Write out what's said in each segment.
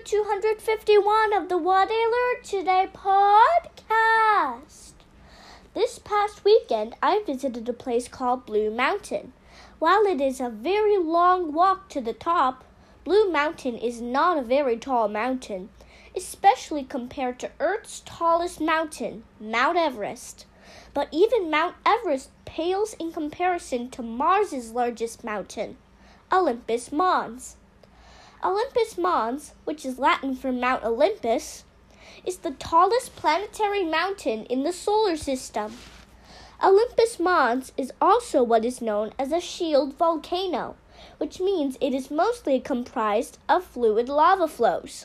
Episode 251 of the What Learned Today podcast. This past weekend, I visited a place called Blue Mountain. While it is a very long walk to the top, Blue Mountain is not a very tall mountain, especially compared to Earth's tallest mountain, Mount Everest. But even Mount Everest pales in comparison to Mars's largest mountain, Olympus Mons. Olympus Mons, which is Latin for Mount Olympus, is the tallest planetary mountain in the solar system. Olympus Mons is also what is known as a shield volcano, which means it is mostly comprised of fluid lava flows.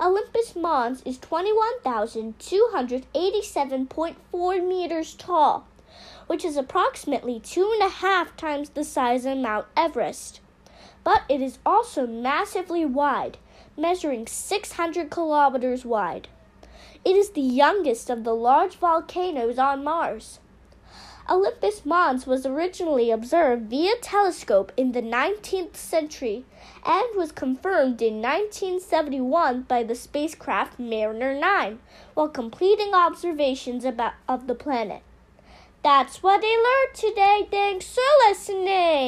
Olympus Mons is 21,287.4 meters tall, which is approximately two and a half times the size of Mount Everest. But it is also massively wide, measuring 600 kilometers wide. It is the youngest of the large volcanoes on Mars. Olympus Mons was originally observed via telescope in the 19th century and was confirmed in 1971 by the spacecraft Mariner 9 while completing observations about, of the planet. That's what I learned today. Thanks for listening.